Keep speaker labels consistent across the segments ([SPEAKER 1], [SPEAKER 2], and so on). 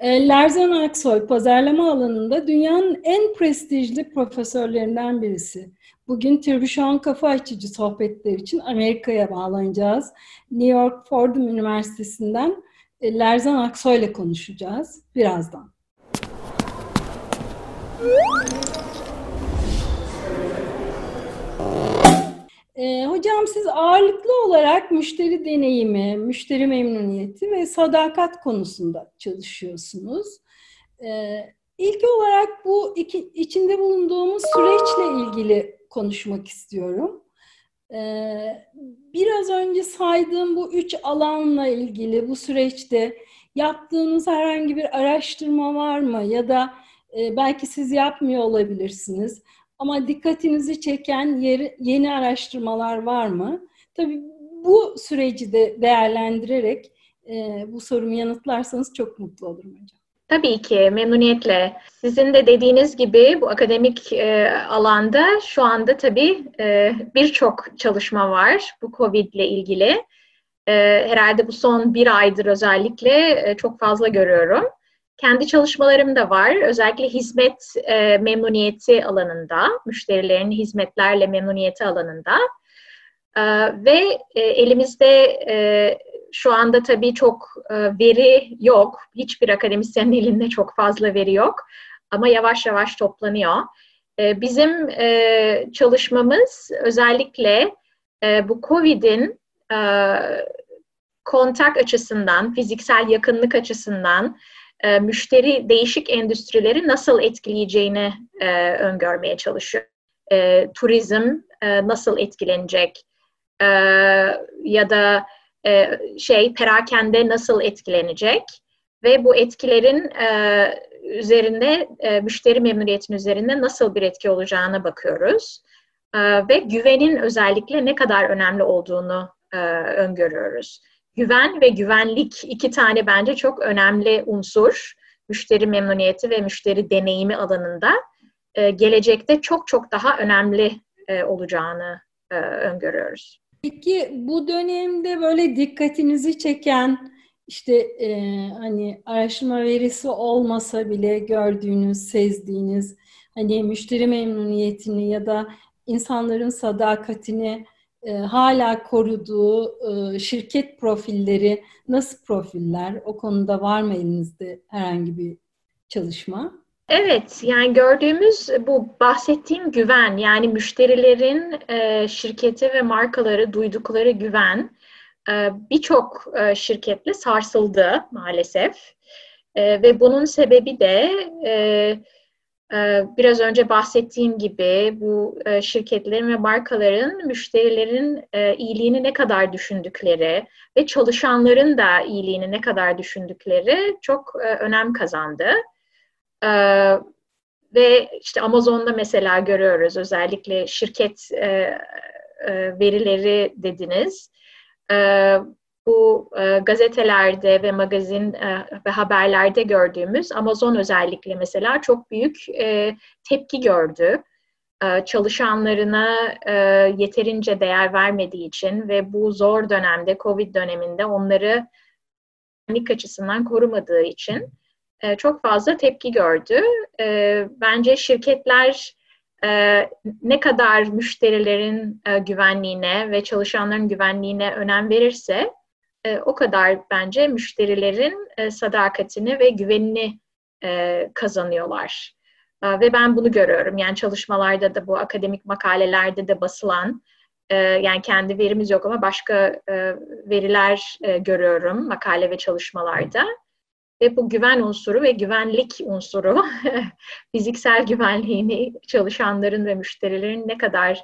[SPEAKER 1] E, Lerzan Aksoy pazarlama alanında dünyanın en prestijli profesörlerinden birisi. Bugün Tribüşon Kafa Açıcı sohbetler için Amerika'ya bağlanacağız. New York Fordham Üniversitesi'nden e, Lerzan Aksoy ile konuşacağız birazdan. E, hocam siz ağırlıklı olarak müşteri deneyimi, müşteri memnuniyeti ve sadakat konusunda çalışıyorsunuz. E, ilk olarak bu iki, içinde bulunduğumuz süreçle ilgili konuşmak istiyorum. E, biraz önce saydığım bu üç alanla ilgili bu süreçte yaptığınız herhangi bir araştırma var mı? Ya da e, belki siz yapmıyor olabilirsiniz ama dikkatinizi çeken yeri, yeni araştırmalar var mı? Tabii bu süreci de değerlendirerek e, bu sorumu yanıtlarsanız çok mutlu olurum hocam.
[SPEAKER 2] Tabii ki memnuniyetle. Sizin de dediğiniz gibi bu akademik e, alanda şu anda tabii e, birçok çalışma var bu COVID ile ilgili. E, herhalde bu son bir aydır özellikle e, çok fazla görüyorum. Kendi çalışmalarım da var. Özellikle hizmet e, memnuniyeti alanında, müşterilerin hizmetlerle memnuniyeti alanında. E, ve e, elimizde e, şu anda tabii çok e, veri yok. Hiçbir akademisyenin elinde çok fazla veri yok. Ama yavaş yavaş toplanıyor. E, bizim e, çalışmamız özellikle e, bu COVID'in e, kontak açısından, fiziksel yakınlık açısından, e, müşteri değişik endüstrileri nasıl etkileyeceğini e, öngörmeye çalışıyor. E, turizm nasıl etkilenecek? Ya da şey perakende nasıl etkilenecek? Ve bu etkilerin üzerinde müşteri memnuniyetinin üzerinde nasıl bir etki olacağına bakıyoruz. Ve güvenin özellikle ne kadar önemli olduğunu öngörüyoruz güven ve güvenlik iki tane bence çok önemli unsur müşteri memnuniyeti ve müşteri deneyimi alanında e, gelecekte çok çok daha önemli e, olacağını e, öngörüyoruz.
[SPEAKER 1] Peki bu dönemde böyle dikkatinizi çeken işte e, hani araştırma verisi olmasa bile gördüğünüz, sezdiğiniz hani müşteri memnuniyetini ya da insanların sadakatini e, hala koruduğu e, şirket profilleri nasıl profiller? O konuda var mı elinizde herhangi bir çalışma?
[SPEAKER 2] Evet, yani gördüğümüz bu bahsettiğim güven, yani müşterilerin e, şirkete ve markaları duydukları güven e, birçok e, şirketle sarsıldı maalesef. E, ve bunun sebebi de e, biraz önce bahsettiğim gibi bu e, şirketlerin ve markaların müşterilerin e, iyiliğini ne kadar düşündükleri ve çalışanların da iyiliğini ne kadar düşündükleri çok e, önem kazandı. Ee, ve işte Amazon'da mesela görüyoruz özellikle şirket verileri dediniz. Bu e, gazetelerde ve magazin e, ve haberlerde gördüğümüz Amazon özellikle mesela çok büyük e, tepki gördü. E, çalışanlarına e, yeterince değer vermediği için ve bu zor dönemde, Covid döneminde onları güvenlik açısından korumadığı için e, çok fazla tepki gördü. E, bence şirketler e, ne kadar müşterilerin e, güvenliğine ve çalışanların güvenliğine önem verirse e, o kadar bence müşterilerin e, sadakatini ve güvenini e, kazanıyorlar. E, ve ben bunu görüyorum. Yani çalışmalarda da bu akademik makalelerde de basılan e, yani kendi verimiz yok ama başka e, veriler e, görüyorum makale ve çalışmalarda. Ve bu güven unsuru ve güvenlik unsuru fiziksel güvenliğini çalışanların ve müşterilerin ne kadar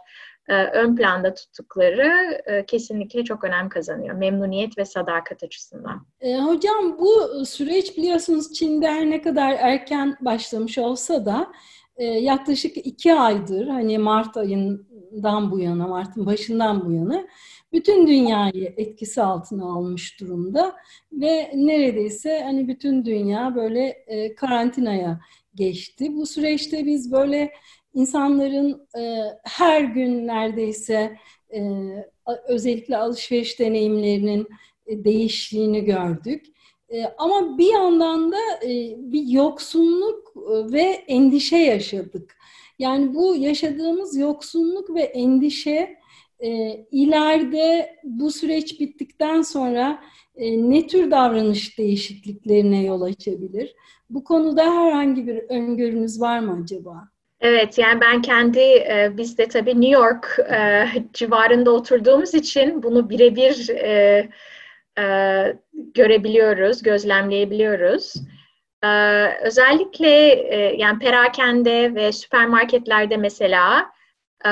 [SPEAKER 2] ön planda tuttukları e, kesinlikle çok önem kazanıyor. Memnuniyet ve sadakat açısından.
[SPEAKER 1] E, hocam bu süreç biliyorsunuz Çin'de her ne kadar erken başlamış olsa da e, yaklaşık iki aydır hani Mart ayından bu yana, Mart'ın başından bu yana bütün dünyayı etkisi altına almış durumda ve neredeyse hani bütün dünya böyle e, karantinaya geçti. Bu süreçte biz böyle insanların e, her gün neredeyse e, özellikle alışveriş deneyimlerinin e, değiştiğini gördük. E, ama bir yandan da e, bir yoksunluk e, ve endişe yaşadık. Yani bu yaşadığımız yoksunluk ve endişe e, ileride bu süreç bittikten sonra e, ne tür davranış değişikliklerine yol açabilir? Bu konuda herhangi bir öngörünüz var mı acaba?
[SPEAKER 2] Evet, yani ben kendi, e, biz de tabii New York e, civarında oturduğumuz için bunu birebir e, e, görebiliyoruz, gözlemleyebiliyoruz. E, özellikle e, yani perakende ve süpermarketlerde mesela e,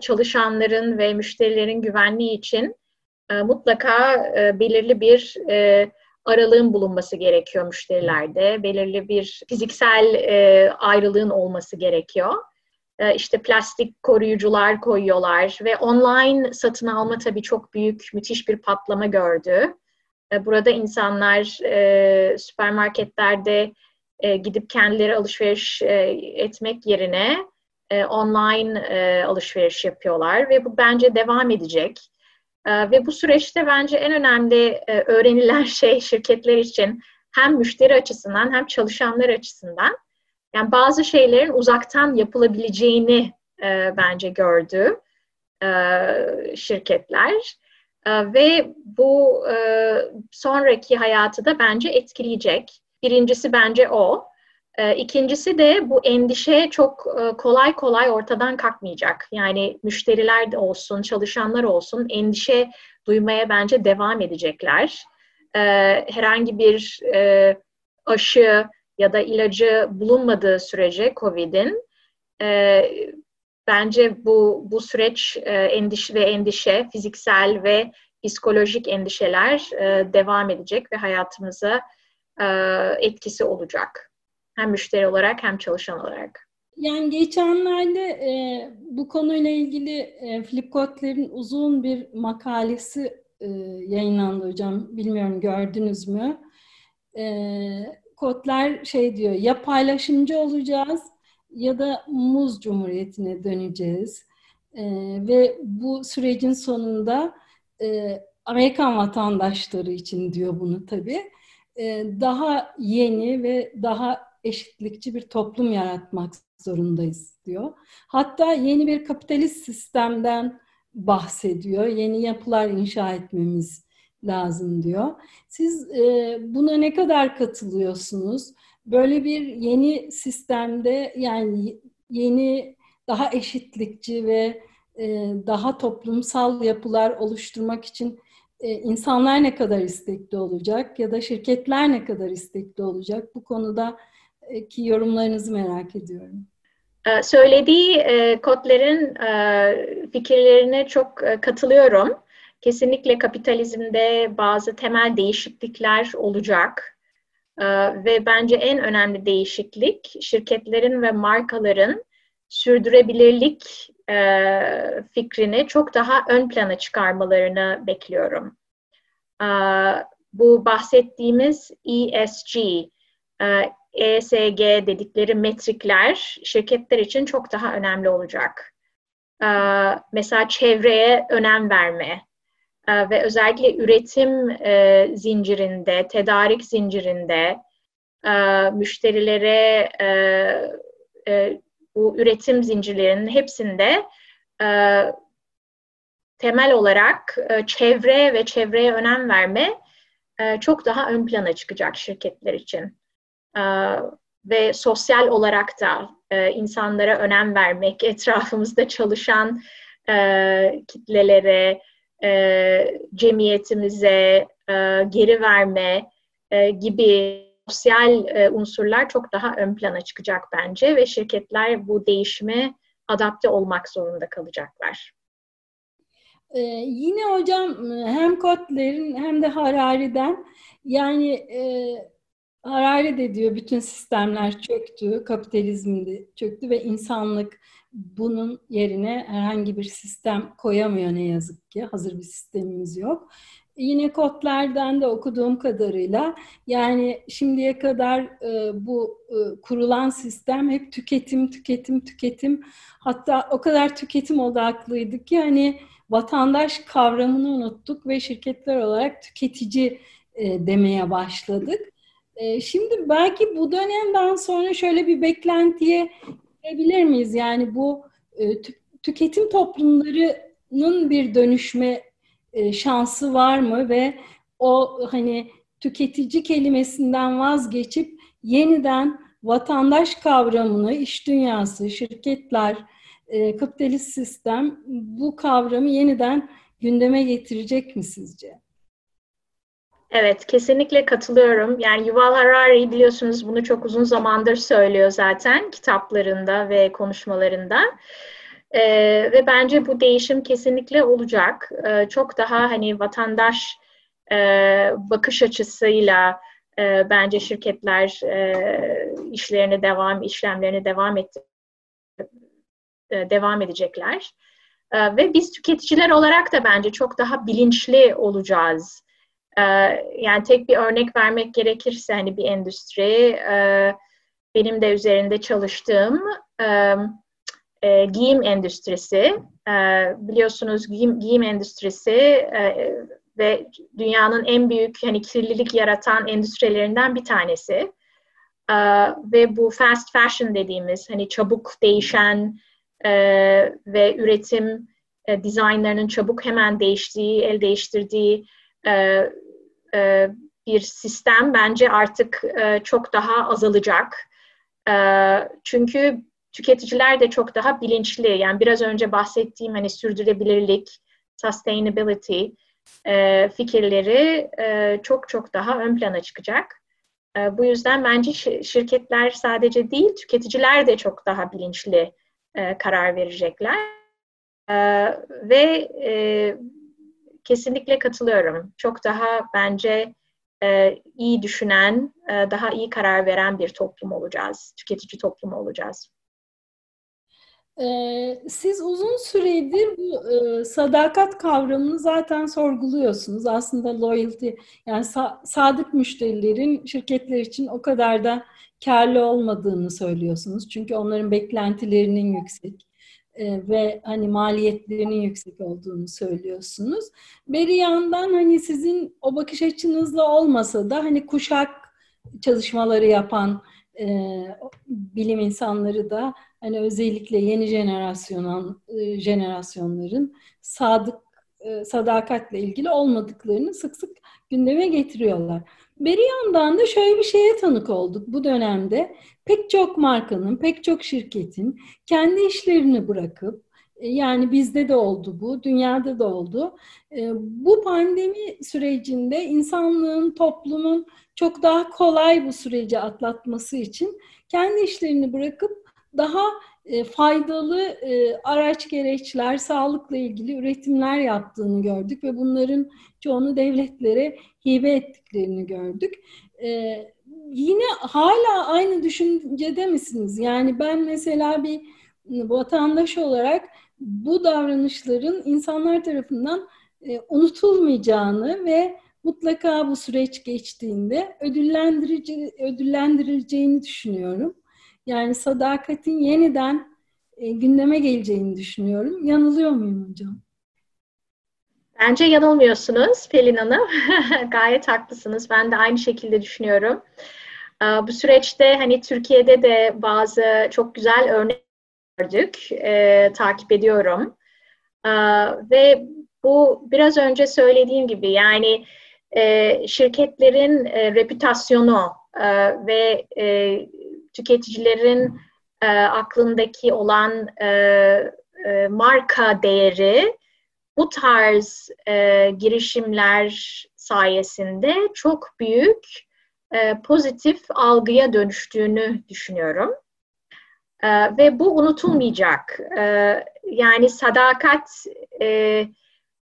[SPEAKER 2] çalışanların ve müşterilerin güvenliği için e, mutlaka e, belirli bir e, aralığın bulunması gerekiyor müşterilerde. Belirli bir fiziksel e, ayrılığın olması gerekiyor. E, işte plastik koruyucular koyuyorlar ve online satın alma tabii çok büyük, müthiş bir patlama gördü. E, burada insanlar e, süpermarketlerde e, gidip kendileri alışveriş e, etmek yerine e, online e, alışveriş yapıyorlar ve bu bence devam edecek. E, ve bu süreçte bence en önemli e, öğrenilen şey şirketler için hem müşteri açısından hem çalışanlar açısından yani bazı şeylerin uzaktan yapılabileceğini e, bence gördü e, şirketler. Ve bu sonraki hayatı da bence etkileyecek. Birincisi bence o. E, ikincisi de bu endişe çok e, kolay kolay ortadan kalkmayacak. Yani müşteriler de olsun, çalışanlar olsun endişe duymaya bence devam edecekler. E, herhangi bir e, aşı ya da ilacı bulunmadığı sürece COVID'in e, bence bu bu süreç endişe ve endişe, fiziksel ve psikolojik endişeler devam edecek ve hayatımıza etkisi olacak. Hem müşteri olarak hem çalışan olarak.
[SPEAKER 1] Yani geçenlerde e, bu konuyla ilgili e, Flipkotler'in uzun bir makalesi e, yayınlandı hocam. Bilmiyorum gördünüz mü? E, Kotler şey diyor ya paylaşımcı olacağız ya da muz cumhuriyetine döneceğiz. E, ve bu sürecin sonunda e, Amerikan vatandaşları için diyor bunu tabii. E, daha yeni ve daha eşitlikçi bir toplum yaratmak zorundayız diyor. Hatta yeni bir kapitalist sistemden bahsediyor. Yeni yapılar inşa etmemiz lazım diyor. Siz e, buna ne kadar katılıyorsunuz? Böyle bir yeni sistemde yani yeni daha eşitlikçi ve e, daha toplumsal yapılar oluşturmak için e, insanlar ne kadar istekli olacak ya da şirketler ne kadar istekli olacak? Bu konuda ki yorumlarınızı merak ediyorum.
[SPEAKER 2] E, söylediği e, Kotler'in e, fikirlerine çok e, katılıyorum. Kesinlikle kapitalizmde bazı temel değişiklikler olacak. E, ve bence en önemli değişiklik şirketlerin ve markaların sürdürebilirlik e, fikrini çok daha ön plana çıkarmalarını bekliyorum. E, bu bahsettiğimiz ESG, e, ESG dedikleri metrikler şirketler için çok daha önemli olacak. E, mesela çevreye önem verme e, ve özellikle üretim e, zincirinde, tedarik zincirinde e, müşterilere bu üretim zincirlerinin hepsinde temel olarak çevre ve çevreye önem verme çok daha ön plana çıkacak şirketler için. E, ve sosyal olarak da e, insanlara önem vermek, etrafımızda çalışan e, kitlelere, e, cemiyetimize geri verme gibi sosyal unsurlar çok daha ön plana çıkacak bence ve şirketler bu değişime adapte olmak zorunda kalacaklar.
[SPEAKER 1] Ee, yine hocam hem Kotler'in hem de Harari'den yani e, Harari de diyor bütün sistemler çöktü, kapitalizm de çöktü ve insanlık bunun yerine herhangi bir sistem koyamıyor ne yazık ki. Hazır bir sistemimiz yok. Yine kodlardan da okuduğum kadarıyla yani şimdiye kadar e, bu e, kurulan sistem hep tüketim, tüketim, tüketim. Hatta o kadar tüketim odaklıydı ki hani vatandaş kavramını unuttuk ve şirketler olarak tüketici e, demeye başladık. E, şimdi belki bu dönemden sonra şöyle bir beklentiye girebilir miyiz? Yani bu e, tüketim toplumlarının bir dönüşme e, şansı var mı ve o hani tüketici kelimesinden vazgeçip yeniden vatandaş kavramını iş dünyası, şirketler, e, kapitalist sistem bu kavramı yeniden gündeme getirecek mi sizce?
[SPEAKER 2] Evet, kesinlikle katılıyorum. Yani Yuval Harari biliyorsunuz bunu çok uzun zamandır söylüyor zaten kitaplarında ve konuşmalarında. Ee, ve bence bu değişim kesinlikle olacak. Ee, çok daha hani vatandaş e, bakış açısıyla e, bence şirketler e, işlerini devam, işlemlerini devam et, e, devam edecekler. E, ve biz tüketiciler olarak da bence çok daha bilinçli olacağız. E, yani tek bir örnek vermek gerekirse hani bir endüstri, e, benim de üzerinde çalıştığım e, e, giyim endüstrisi. Biliyorsunuz giyim, giyim endüstrisi ve dünyanın en büyük hani kirlilik yaratan endüstrilerinden bir tanesi. Ve bu fast fashion dediğimiz hani çabuk değişen ve üretim e, dizaynlarının çabuk hemen değiştiği, el değiştirdiği e, bir sistem bence artık e, çok daha azalacak. E, çünkü tüketiciler de çok daha bilinçli. Yani biraz önce bahsettiğim hani sürdürülebilirlik, sustainability fikirleri çok çok daha ön plana çıkacak. Bu yüzden bence şirketler sadece değil, tüketiciler de çok daha bilinçli karar verecekler. Ve kesinlikle katılıyorum. Çok daha bence e, iyi düşünen, e, daha iyi karar veren bir toplum olacağız, tüketici toplumu olacağız.
[SPEAKER 1] Ee, siz uzun süredir bu e, sadakat kavramını zaten sorguluyorsunuz. Aslında loyalty, yani sa- sadık müşterilerin şirketler için o kadar da karlı olmadığını söylüyorsunuz. Çünkü onların beklentilerinin yüksek e, ve hani maliyetlerinin yüksek olduğunu söylüyorsunuz. Bir yandan hani sizin o bakış açınızla olmasa da hani kuşak çalışmaları yapan e, bilim insanları da hani özellikle yeni jenerasyon e, jenerasyonların sadık e, sadakatle ilgili olmadıklarını sık sık gündeme getiriyorlar. Bir yandan da şöyle bir şeye tanık olduk bu dönemde. Pek çok markanın, pek çok şirketin kendi işlerini bırakıp e, yani bizde de oldu bu, dünyada da oldu. Bu pandemi sürecinde insanlığın, toplumun çok daha kolay bu süreci atlatması için kendi işlerini bırakıp daha e, faydalı e, araç gereçler, sağlıkla ilgili üretimler yaptığını gördük ve bunların çoğunu devletlere hibe ettiklerini gördük. E, yine hala aynı düşüncede misiniz? Yani ben mesela bir vatandaş olarak bu davranışların insanlar tarafından unutulmayacağını ve mutlaka bu süreç geçtiğinde ödüllendirici ödüllendirileceğini düşünüyorum. Yani sadakatin yeniden e, gündeme geleceğini düşünüyorum. Yanılıyor muyum hocam?
[SPEAKER 2] Bence yanılmıyorsunuz Pelin Hanım. Gayet haklısınız. Ben de aynı şekilde düşünüyorum. Bu süreçte hani Türkiye'de de bazı çok güzel örnek gördük. E, takip ediyorum. E, ve bu biraz önce söylediğim gibi yani e, şirketlerin e, reputasyonu e, ve e, tüketicilerin e, aklındaki olan e, e, marka değeri bu tarz e, girişimler sayesinde çok büyük e, pozitif algıya dönüştüğünü düşünüyorum. E, ve bu unutulmayacak. E, yani sadakat e,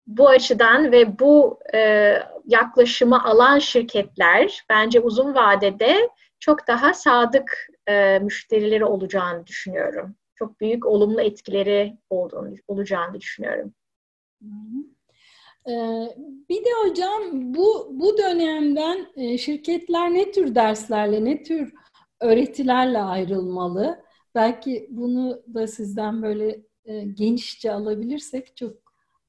[SPEAKER 2] bu açıdan ve bu e, yaklaşımı alan şirketler bence uzun vadede çok daha sadık e, müşterileri olacağını düşünüyorum. Çok büyük olumlu etkileri olduğunu, olacağını düşünüyorum.
[SPEAKER 1] Ee, bir de hocam bu bu dönemden e, şirketler ne tür derslerle, ne tür öğretilerle ayrılmalı? Belki bunu da sizden böyle e, genişçe alabilirsek çok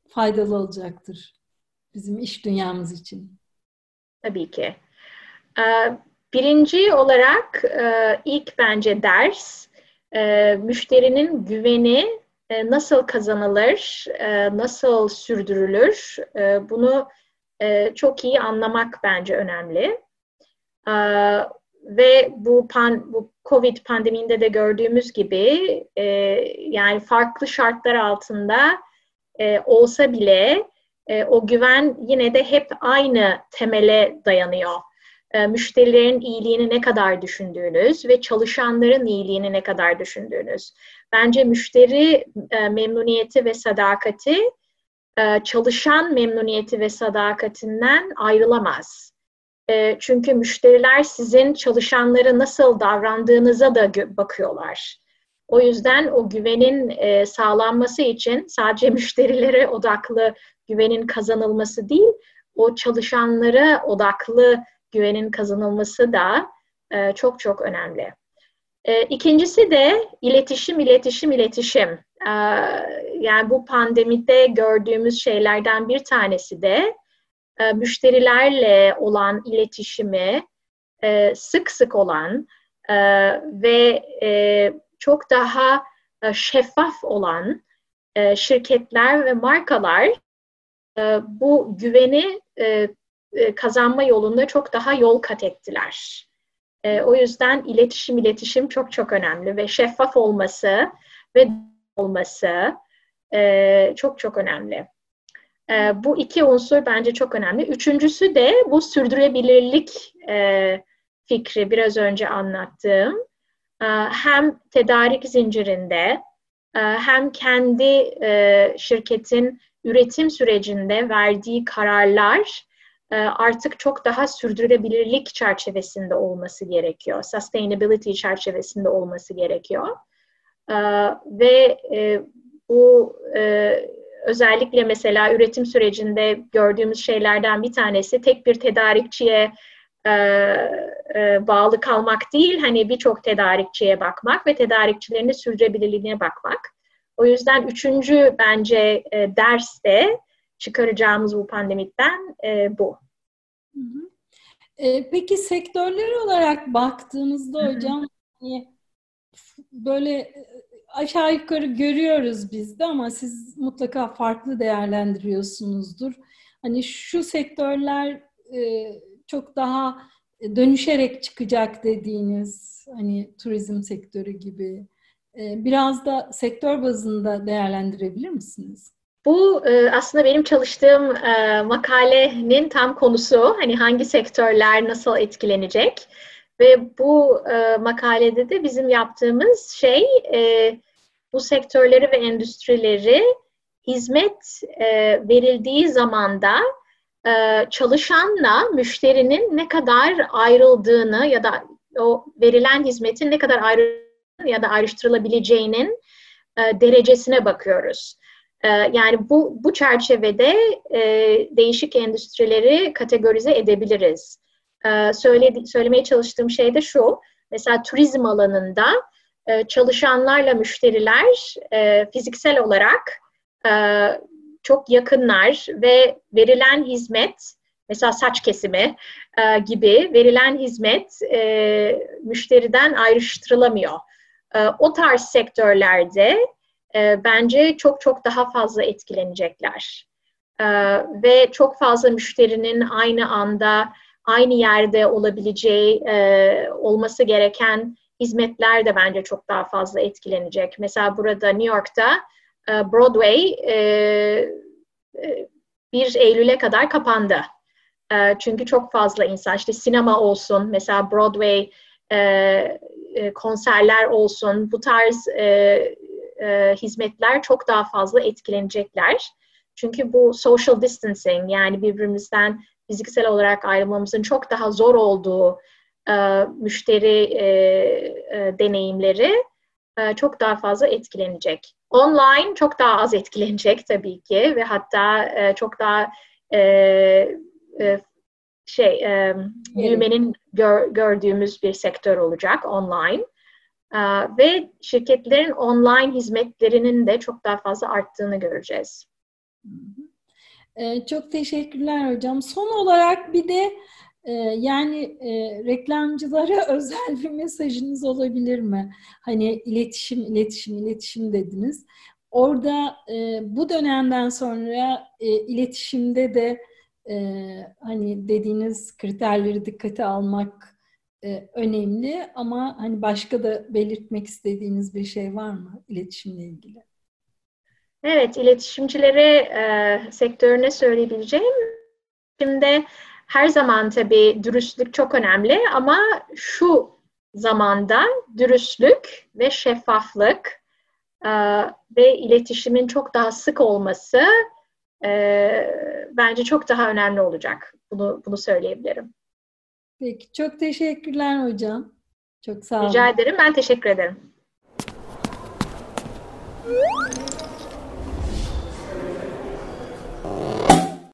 [SPEAKER 1] faydalı olacaktır bizim iş dünyamız için.
[SPEAKER 2] tabii ki. Birinci olarak ilk bence ders müşterinin güveni nasıl kazanılır, nasıl sürdürülür bunu çok iyi anlamak bence önemli. Ve bu pan, bu Covid pandeminde de gördüğümüz gibi yani farklı şartlar altında olsa bile o güven yine de hep aynı temele dayanıyor e, müşterilerin iyiliğini ne kadar düşündüğünüz ve çalışanların iyiliğini ne kadar düşündüğünüz. Bence müşteri e, memnuniyeti ve sadakati e, çalışan memnuniyeti ve sadakatinden ayrılamaz. Çünkü müşteriler sizin çalışanları nasıl davrandığınıza da bakıyorlar. O yüzden o güvenin sağlanması için sadece müşterilere odaklı güvenin kazanılması değil, o çalışanlara odaklı güvenin kazanılması da e, çok çok önemli. E, ikincisi de iletişim, iletişim, iletişim. E, yani bu pandemide gördüğümüz şeylerden bir tanesi de e, müşterilerle olan iletişimi e, sık sık olan e, ve e, çok daha e, şeffaf olan e, şirketler ve markalar e, bu güveni e, e, kazanma yolunda çok daha yol kat ettiler. E, o yüzden iletişim iletişim çok çok önemli ve şeffaf olması ve olması e, çok çok önemli. bu iki unsur bence çok önemli. Üçüncüsü de bu sürdürülebilirlik fikri biraz önce anlattığım. hem tedarik zincirinde hem kendi şirketin üretim sürecinde verdiği kararlar e, artık çok daha sürdürülebilirlik çerçevesinde olması gerekiyor. Sustainability çerçevesinde olması gerekiyor. E, ve e, bu özellikle mesela üretim sürecinde gördüğümüz şeylerden bir tanesi tek bir tedarikçiye bağlı kalmak değil, hani birçok tedarikçiye bakmak ve tedarikçilerin sürdürülebilirliğine bakmak. O yüzden üçüncü bence ders de çıkaracağımız bu pandemiden e, bu.
[SPEAKER 1] E, peki sektörler olarak hı hı. hocam hani böyle e, aşağı yukarı görüyoruz biz de ama siz mutlaka farklı değerlendiriyorsunuzdur. Hani şu sektörler e, çok daha dönüşerek çıkacak dediğiniz hani turizm sektörü gibi biraz da sektör bazında değerlendirebilir misiniz?
[SPEAKER 2] Bu e, aslında benim çalıştığım e, makalenin tam konusu. Hani hangi sektörler nasıl etkilenecek? Ve bu e, makalede de bizim yaptığımız şey bu sektörleri ve endüstrileri hizmet verildiği zamanda çalışanla müşterinin ne kadar ayrıldığını ya da o verilen hizmetin ne kadar ayrı ya da ayrıştırılabileceğinin derecesine bakıyoruz. Ee, yani bu, bu çerçevede e, değişik endüstrileri kategorize edebiliriz. E, söyledi, söylemeye çalıştığım şey de şu, mesela turizm alanında e, çalışanlarla müşteriler e, fiziksel olarak e, çok yakınlar ve verilen hizmet, mesela saç kesimi e, gibi verilen hizmet e, müşteriden ayrıştırılamıyor. E, o tarz sektörlerde e, bence çok çok daha fazla etkilenecekler. E, ve çok fazla müşterinin aynı anda aynı yerde olabileceği e, olması gereken hizmetler de bence çok daha fazla etkilenecek. Mesela burada New York'ta e, Broadway e, 1 e, Eylül'e kadar kapandı. E, çünkü çok fazla insan işte sinema olsun mesela Broadway konserler olsun bu tarz e, hizmetler çok daha fazla etkilenecekler. Çünkü bu social distancing yani birbirimizden fiziksel olarak ayrılmamızın çok daha zor olduğu e, müşteri e, e, deneyimleri e, çok daha fazla etkilenecek. Online çok daha az etkilenecek tabii ki ve hatta e, çok daha e, e, şey e, büyümenin gör, gördüğümüz bir sektör olacak online. Ee, ve şirketlerin online hizmetlerinin de çok daha fazla arttığını göreceğiz.
[SPEAKER 1] Ee, çok teşekkürler hocam. Son olarak bir de Ee, yani e, reklamcılara özel bir mesajınız olabilir mi? Hani iletişim, iletişim, iletişim dediniz. Orada e, bu dönemden sonra e, iletişimde de hani dediğiniz kriterleri dikkate almak önemli ama hani başka da belirtmek istediğiniz bir şey var mı iletişimle ilgili?
[SPEAKER 2] Evet, iletişimcilere e, sektörüne söyleyebileceğim. Şimdi her zaman tabii dürüstlük çok önemli ama şu zamanda dürüstlük ve şeffaflık e, ve iletişimin çok daha sık olması e, bence çok daha önemli olacak. Bunu bunu söyleyebilirim.
[SPEAKER 1] Peki çok teşekkürler hocam. Çok sağ olun.
[SPEAKER 2] Rica ederim. Ben teşekkür ederim.